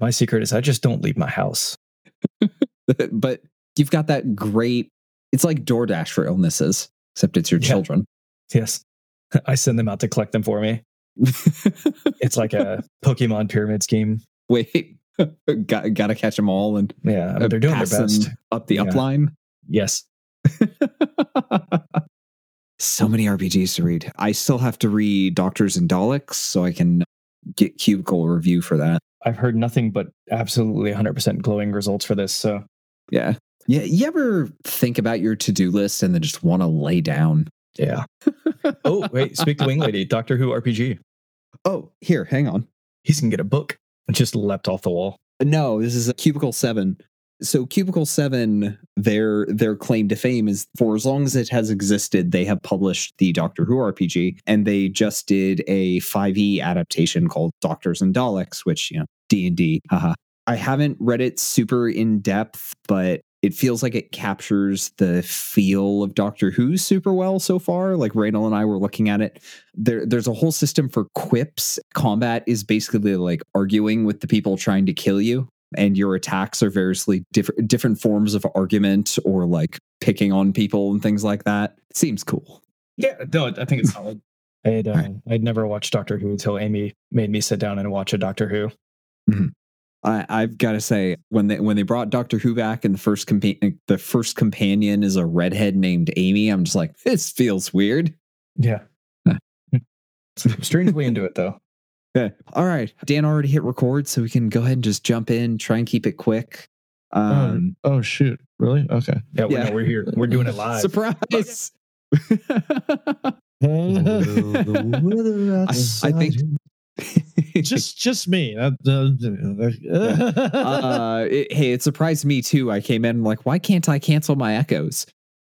My secret is I just don't leave my house. but you've got that great. It's like DoorDash for illnesses, except it's your Yeah. children. Yes. I send them out to collect them for me. It's like a Pokemon pyramid scheme. Wait, got got to catch them all and Yeah, I mean, uh, they're doing their best. up the Yeah. upline. Yes. so many RPGs to read. I still have to read Doctors and Daleks, so I can get cubicle review for that. I've heard nothing but absolutely 100% glowing results for this. So, Yeah. Yeah. You ever think about your to do list and then just want to lay down? yeah. oh, wait. Speak to Wing Lady, Doctor Who RPG. Oh, here, hang on. He's going to get a book. It just leapt off the wall. No, this is a Cubicle 7. So Cubicle 7, their their claim to fame is for as long as it has existed, they have published the Doctor Who RPG and they just did a 5e adaptation called Doctors and Daleks, which, you know, D&D, haha. I haven't read it super in depth, but it feels like it captures the feel of Doctor Who super well so far. Like Randall and I were looking at it. There, there's a whole system for quips. Combat is basically like arguing with the people trying to kill you, and your attacks are variously different different forms of argument or like picking on people and things like that. Seems cool. Yeah. No, I think it's solid. I had, uh, Right. I'd never watched Doctor Who until Amy made me sit down and watch a Doctor Who. I, I've got to say when they when they brought Doctor Who back and the first compa- the first companion is a redhead named Amy, I'm just like this feels weird. Yeah. Strangely into it, though. Yeah. All right. Dan already hit record, so we can go ahead and just jump in, try and keep it quick. Um, oh shoot! Really? Okay. Yeah, we're, Yeah. no, we're here. We're doing it live. surprise. I, I think just just me. Uh, uh, uh, it- hey, it surprised me too. I came in like, why can't I cancel my echoes?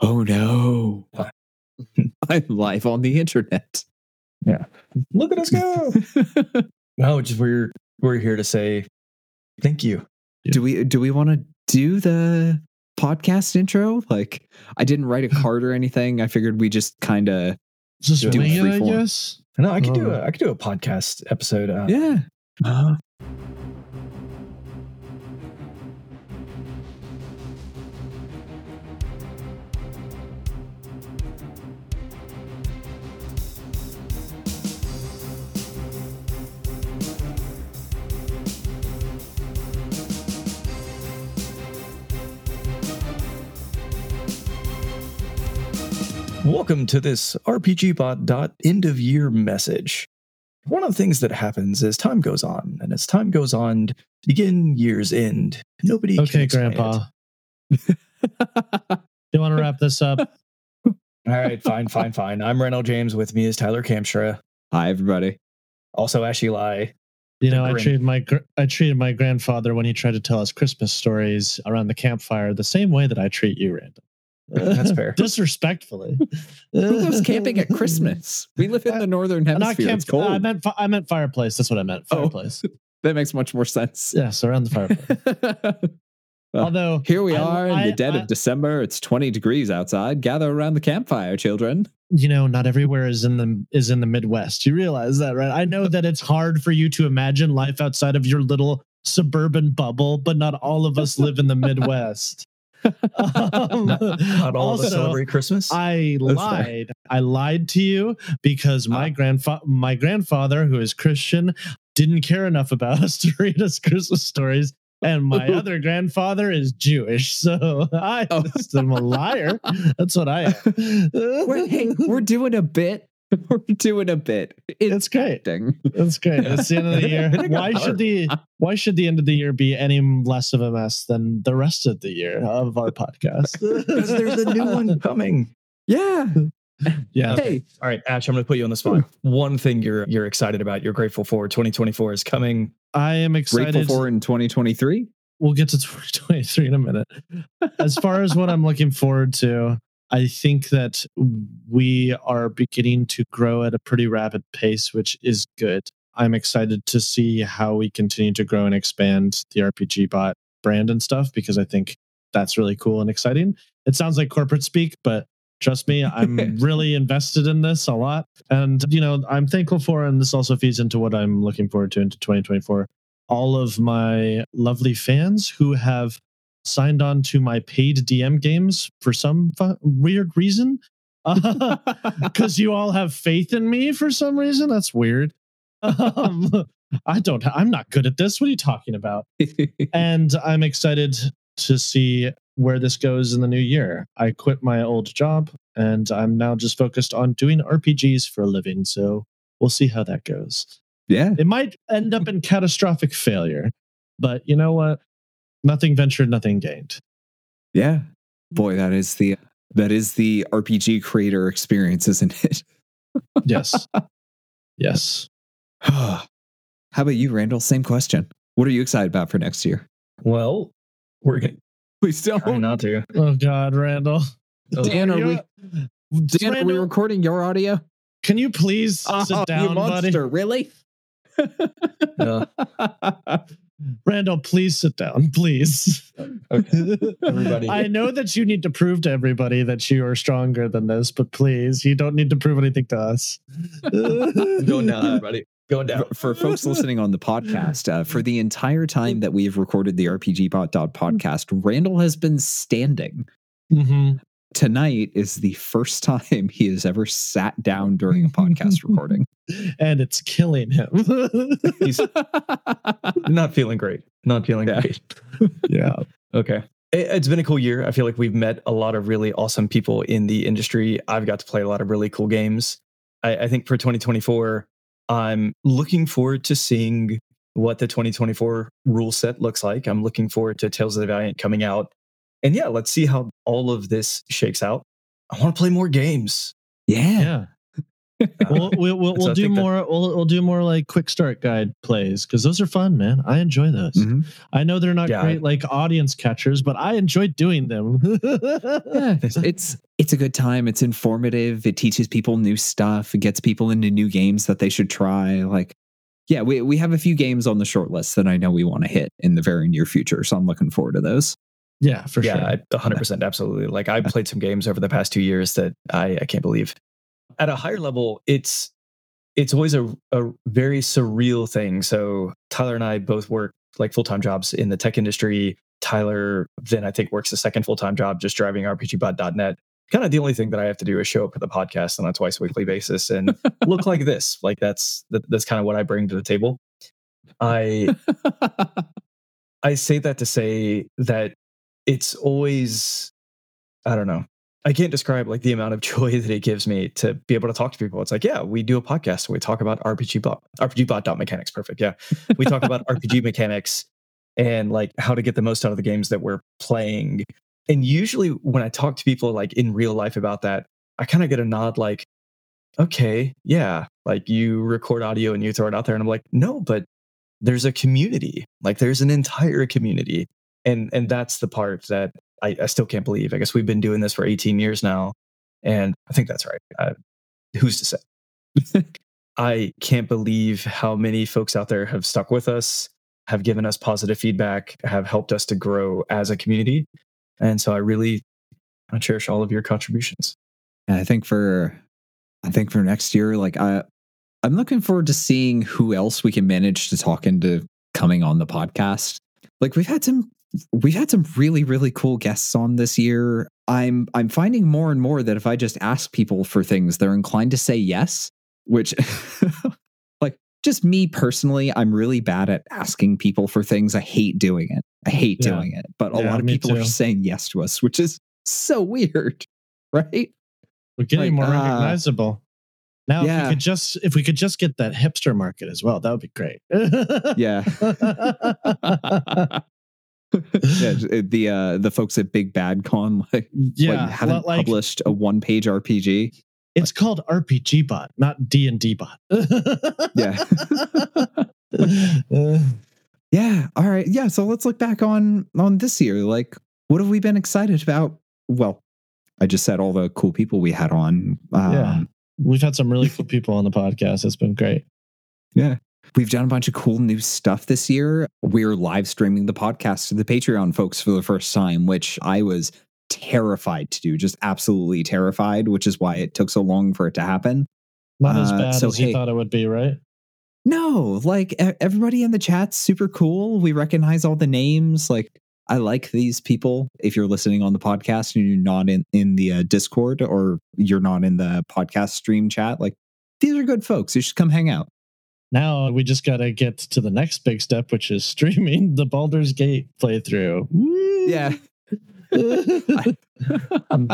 Oh no. I'm live on the internet. Look at us go. no, just we're we're here to say thank you. do we do we want to do the podcast intro? Like I didn't write a card or anything. I figured we just kind of just Do it, I freeform. guess. No, I could do Oh. a I could do a podcast episode. Uh, yeah. uh, Welcome to this RPGbot end of year message. One of the things that happens as time goes on, and as time goes on to begin year's end, nobody can Okay, explain it. Grandpa. You want to wrap this up? All right, fine, fine, fine. I'm Randall James. With me is Tyler Kamstra. Hi everybody. Also, Ash Ely. You know, I treated my gr- I treated my grandfather when he tried to tell us Christmas stories around the campfire the same way that I treat you, Randall. That's fair. Disrespectfully. Who goes camping at Christmas? We live in the northern Not hemisphere. camp. it's cold. I meant I meant fireplace. That's what I meant. Oh. Fireplace. that makes much more sense. yes, around the fireplace. Although Here we I- are in I- the dead I- of December. It's 20 degrees outside. Gather around the campfire, children. you know, not everywhere is in the is in the Midwest. You realize that, right? I know that it's hard for you to imagine life outside of your little suburban bubble, but not all of us live in the Midwest. Um, Not, all of us also, celebrate Christmas. I lied. I lied to you because my Ah. grandfather, my grandfather, who is Christian, didn't care enough about us to read us Christmas stories. And my other grandfather is Jewish, so I Oh. am a liar. That's what I am. We're, hey, we're doing a bit. We're doing a bit. It's great. acting. That's great. It's the end of the year. Why should the why should the end of the year be any less of a mess than the rest of the year of our podcast? Because there's a new one coming. Yeah. Yeah. Hey, All right, Ash, I'm going to put you on the spot. One thing you're you're excited about, you're grateful for, 2024 is coming. I am excited. grateful for in 2023. we'll get to 2023 in a minute. As far as what I'm looking forward to, I think that we are beginning to grow at a pretty rapid pace, which is good. I'm excited to see how we continue to grow and expand the RPG bot brand and stuff because I think that's really cool and exciting. It sounds like corporate speak, but trust me, I'm really invested in this a lot. And, you know, I'm thankful for, and this also feeds into what I'm looking forward to into 2024. all of my lovely fans who have signed on to my paid DM games for some fu- weird reason. Because you all have faith in me for some reason. That's weird. Um, I don't, I'm not good at this. What are you talking about? and I'm excited to see where this goes in the new year. I quit my old job and I'm now just focused on doing RPGs for a living. So we'll see how that goes. yeah. It might end up in catastrophic failure, but you know what? Nothing ventured, nothing gained. Yeah. Mm. Boy, that is the that is the RPG creator experience, isn't it? Yes. yes. How about you, Randall? Same question. What are you excited about for next year? Well, we're gonna Please don't. try not to. Oh God, Randall. Oh, Dan, are we, Dan, are we recording your audio? can you please Oh, sit you down, buddy? monster, really? Yeah. Randall, please sit down, please. Okay. Everybody. I know that you need to prove to everybody that you are stronger than this, but please, you don't need to prove anything to us. Going down, everybody. Going down. for folks listening on the podcast, uh, for the entire time that we have recorded the RPG Bot podcast, Randall has been standing. Mhm. Tonight is the first time he has ever sat down during a podcast recording. And it's killing him. He's not feeling great. Not feeling Yeah. great. yeah. Okay. It- It's been a cool year. I feel like we've met a lot of really awesome people in the industry. I've got to play a lot of really cool games. I, I think for 2024, I'm looking forward to seeing what the 2024 rule set looks like. I'm looking forward to Tales of the Valiant coming out. And yeah, let's see how all of this shakes out. I want to play more games. Yeah. Yeah. We'll, we'll, we'll, So we'll do think that- more. We'll, we'll do more like quick start guide plays because those are fun, man. I enjoy those. Mhm. I know they're not Yeah. great like audience catchers, but I enjoy doing them. Yeah, it's it's a good time. It's informative. It teaches people new stuff. It gets people into new games that they should try. Like, yeah, we we have a few games on the short list that I know we want to hit in the very near future. So I'm looking forward to those. yeah, for yeah, sure. I- 100% absolutely. Like I played some games over the past 2 years that I I can't believe. At a higher level, it's it's always a a very surreal thing. So Tyler and I both work like full-time jobs in the tech industry. Tyler then I think works a second full-time job just driving rpgbot.net. Kind of the only thing that I have to do is show up for the podcast on a twice weekly basis and look like this. Like that's that, that's kind of what I bring to the table. I I say that to say that it's always, I don't know. I can't describe like the amount of joy that it gives me to be able to talk to people. It's like, yeah, we do a podcast. We talk about RPG bot, RPG bot dot mechanics. Perfect. Yeah. We talk about RPG mechanics and like how to get the most out of the games that we're playing. And usually when I talk to people like in real life about that, I kind of get a nod like, okay, yeah, like you record audio and you throw it out there. And I'm like, no, but there's a community like there's an entire community and and that's the part that I, I still can't believe i guess we've been doing this for 18 years now and i think that's right uh, who's to say i can't believe how many folks out there have stuck with us have given us positive feedback have helped us to grow as a community and so i really I cherish all of your contributions And I think for I think for next year, like I I'm looking forward to seeing who else we can manage to talk into coming on the podcast. Like we've had some we've had some really, really cool guests on this year. I'm I'm finding more and more that if I just ask people for things, they're inclined to say yes, which like just me personally, I'm really bad at asking people for things. I hate doing it. I hate Yeah. doing it. But a Yeah, lot of people are saying yes to us, which is so weird. Right? We're getting like, more ah. recognizable. Now, if Yeah. we could just if we could just get that hipster market as well, that would be great. Yeah. yeah, the uh the folks at Big Bad Con like, yeah, like haven't like, published a one page RPG. it's called RPG bot, not D and D bot. Yeah. Uh, Yeah. All right. Yeah. So let's look back on on this year. Like, what have we been excited about? Well, I just said all the cool people we had on. Um, Yeah. We've had some really cool people on the podcast. It's been great. Yeah. We've done a bunch of cool new stuff this year. We're live streaming the podcast to the Patreon folks for the first time, which I was terrified to do, just absolutely terrified, which is why it took so long for it to happen. Not as Uh, bad so as you thought it would be, right? No, like everybody in the chat's super cool. We recognize all the names. Like I like these people. If you're listening on the podcast and you're not in in the uh, Discord or you're not in the podcast stream chat, like these are good folks. You should come hang out. Now we just got to get to the next big step, which is streaming the Baldur's Gate playthrough. Yeah. Um,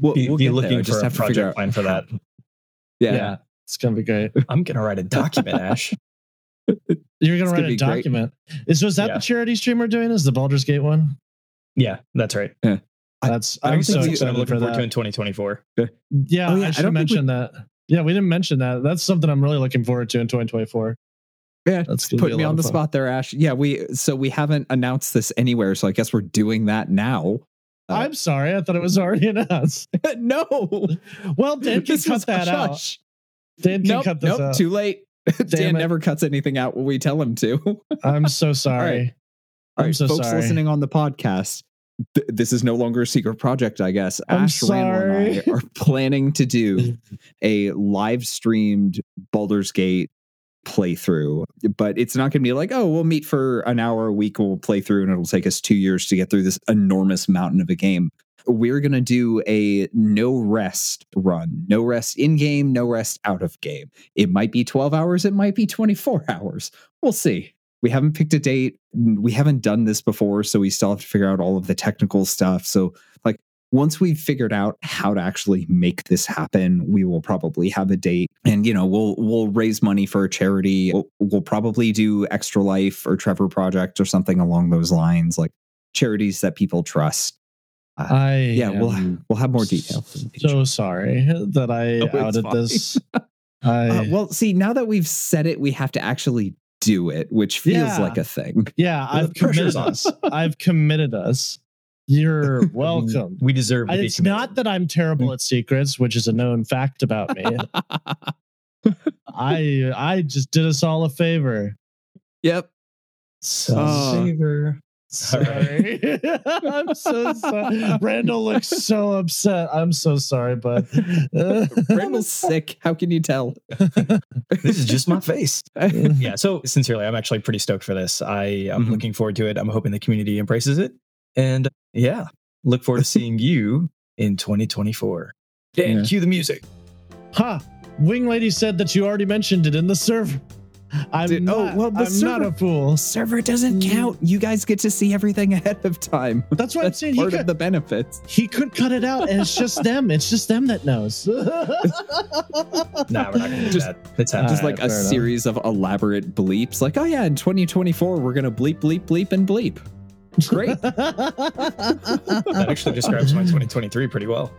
We'll- be, we'll be get there. looking I just for a have to project plan for that. yeah. yeah. it's gonna be great. I'm gonna write a document, Ash. You're gonna write gonna a be great. document. Is was that Yeah. the charity stream we're doing? Is the Baldur's Gate one? Yeah, that's right. Yeah. That's I I'm don't so think we- I'm looking for forward to in 2024. Yeah, Oh, yeah, I I should don't think we- mention that. Yeah, we didn't mention that. That's something I'm really looking forward to in 2024. Yeah, That's put me on the fun. spot there, Ash. Yeah, we so we haven't announced this anywhere, so I guess we're doing that now. Uh, I'm sorry, I thought it was already announced. no, Well, Dan can This cut was that out. Dan can Nope, cut this nope, out. too late. Dan it. never cuts anything out when we tell him to. I'm so sorry. All I'm right, so folks sorry. listening on the podcast, th- this is no longer a secret project, I guess. I'm Ash Randall and I are planning to do a live streamed Baldur's Gate playthrough, but it's not going to be like, oh, we'll meet for an hour a week, we'll play through, and it'll take us two years to get through this enormous mountain of a game. We're going to do a no rest run, no rest in game, no rest out of game. It might be 12 hours, it might be 24 hours. We'll see. We haven't picked a date. We haven't done this before, so we still have to figure out all of the technical stuff. So, like, once we've figured out how to actually make this happen, we will probably have a date, and you know, we'll we'll raise money for a charity. We'll, we'll probably do Extra Life or Trevor Project or something along those lines, like charities that people trust. I Yeah, we'll we'll have more details. in the future. so sorry that I Oh, outed fine. this. I Uh, well, see, now that we've said it, we have to actually do it, which feels Yeah. like a thing. yeah, I've committed us. I've committed us. You're welcome. We deserve to It's not that I'm terrible at secrets, which is a known fact about me. I I just did us all a favor. yep. So Oh. Uh, Savor. Sorry. I'm so sorry. Randall looks so upset. I'm so sorry, but Randall's sick. How can you tell? This is just my face. yeah. So sincerely, I'm actually pretty stoked for this. I am Mhm. looking forward to it. I'm hoping the community embraces it. And yeah, look forward to seeing you in 2024. Dan, Yeah. cue the music. Ha! Wing Lady said that you already mentioned it in the server. I'm Did- oh, not, well, the I'm server- not a fool. Server doesn't mm. count. You guys get to see everything ahead of time. That's what I'm That's saying. He part could, of the benefits. he could cut it out, and it's just them. It's just them that knows. Nah, we're not going to do Just- that. It's. Just Alright, like a fair enough. series of elaborate bleeps. Like, oh yeah, in 2024, we're gonna bleep, bleep, bleep, and bleep. Great. that actually describes my 2023 pretty well.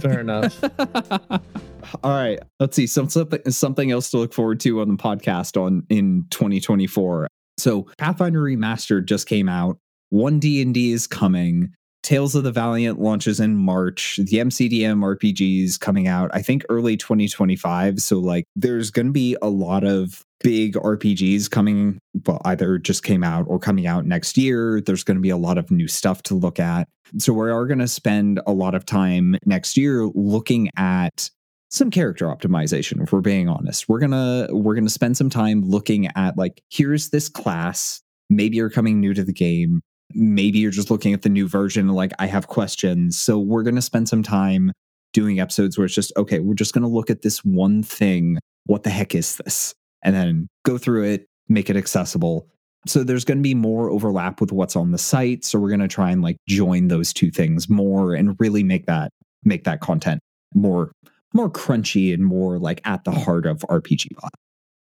Fair enough. All right. Let's see. Some something something else to look forward to on the podcast on in 2024. So Pathfinder Remastered just came out. One D and D is coming. Tales of the Valiant launches in March. The MCDM RPGs coming out, I think early 2025. So like there's gonna be a lot of big RPGs coming, well, either just came out or coming out next year. There's gonna be a lot of new stuff to look at. So we are gonna spend a lot of time next year looking at some character optimization if we're being honest we're gonna we're gonna spend some time looking at like here's this class maybe you're coming new to the game maybe you're just looking at the new version like i have questions so we're gonna spend some time doing episodes where it's just okay we're just gonna look at this one thing what the heck is this and then go through it make it accessible so there's going to be more overlap with what's on the site so we're going to try and like join those two things more and really make that make that content more more crunchy and more like at the heart of RPG bot.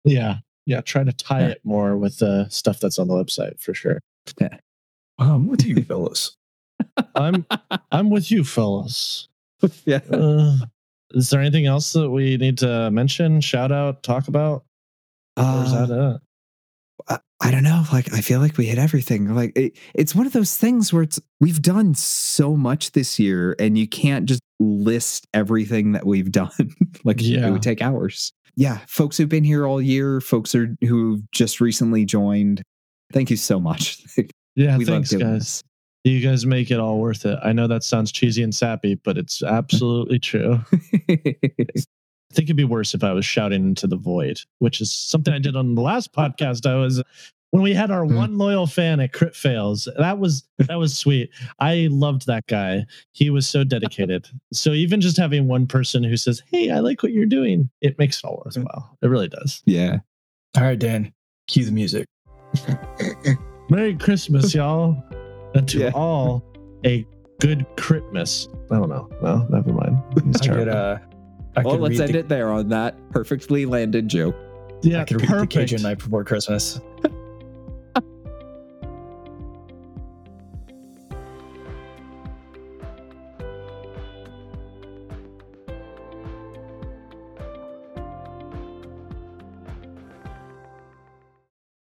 yeah. Yeah. Try to tie Yeah. it more with the stuff that's on the website for sure. Um, with you, fellas. I'm I'm with you, fellas. yeah. Uh, is there anything else that we need to mention, shout out, talk about? Or is that Uh, it? I, I don't know. Like I feel like we hit everything. Like it, it's one of those things where it's we've done so much this year, and you can't just list everything that we've done. like Yeah. it would take hours. Yeah, folks who've been here all year, folks are, who've just recently joined. Thank you so much. Yeah, we thanks, love doing guys. You guys make it all worth it. I know that sounds cheesy and sappy, but it's absolutely true. I think it'd be worse if I was shouting into the void, which is something I did on the last podcast. I was when we had our Hmm. one loyal fan at Crit Fails. That was that was sweet. I loved that guy. He was so dedicated. so even just having one person who says, "Hey, I like what you're doing," it makes it all worthwhile. It really does. Yeah. All right, Dan, cue the music. Merry Christmas, y'all, and to Yeah. all a good Christmas. I don't know. No, never mind. He's I could, terrible. uh, I well, let's end the, it there on that perfectly landed joke. yeah, I could read perfect. the Cajun Night Before Christmas.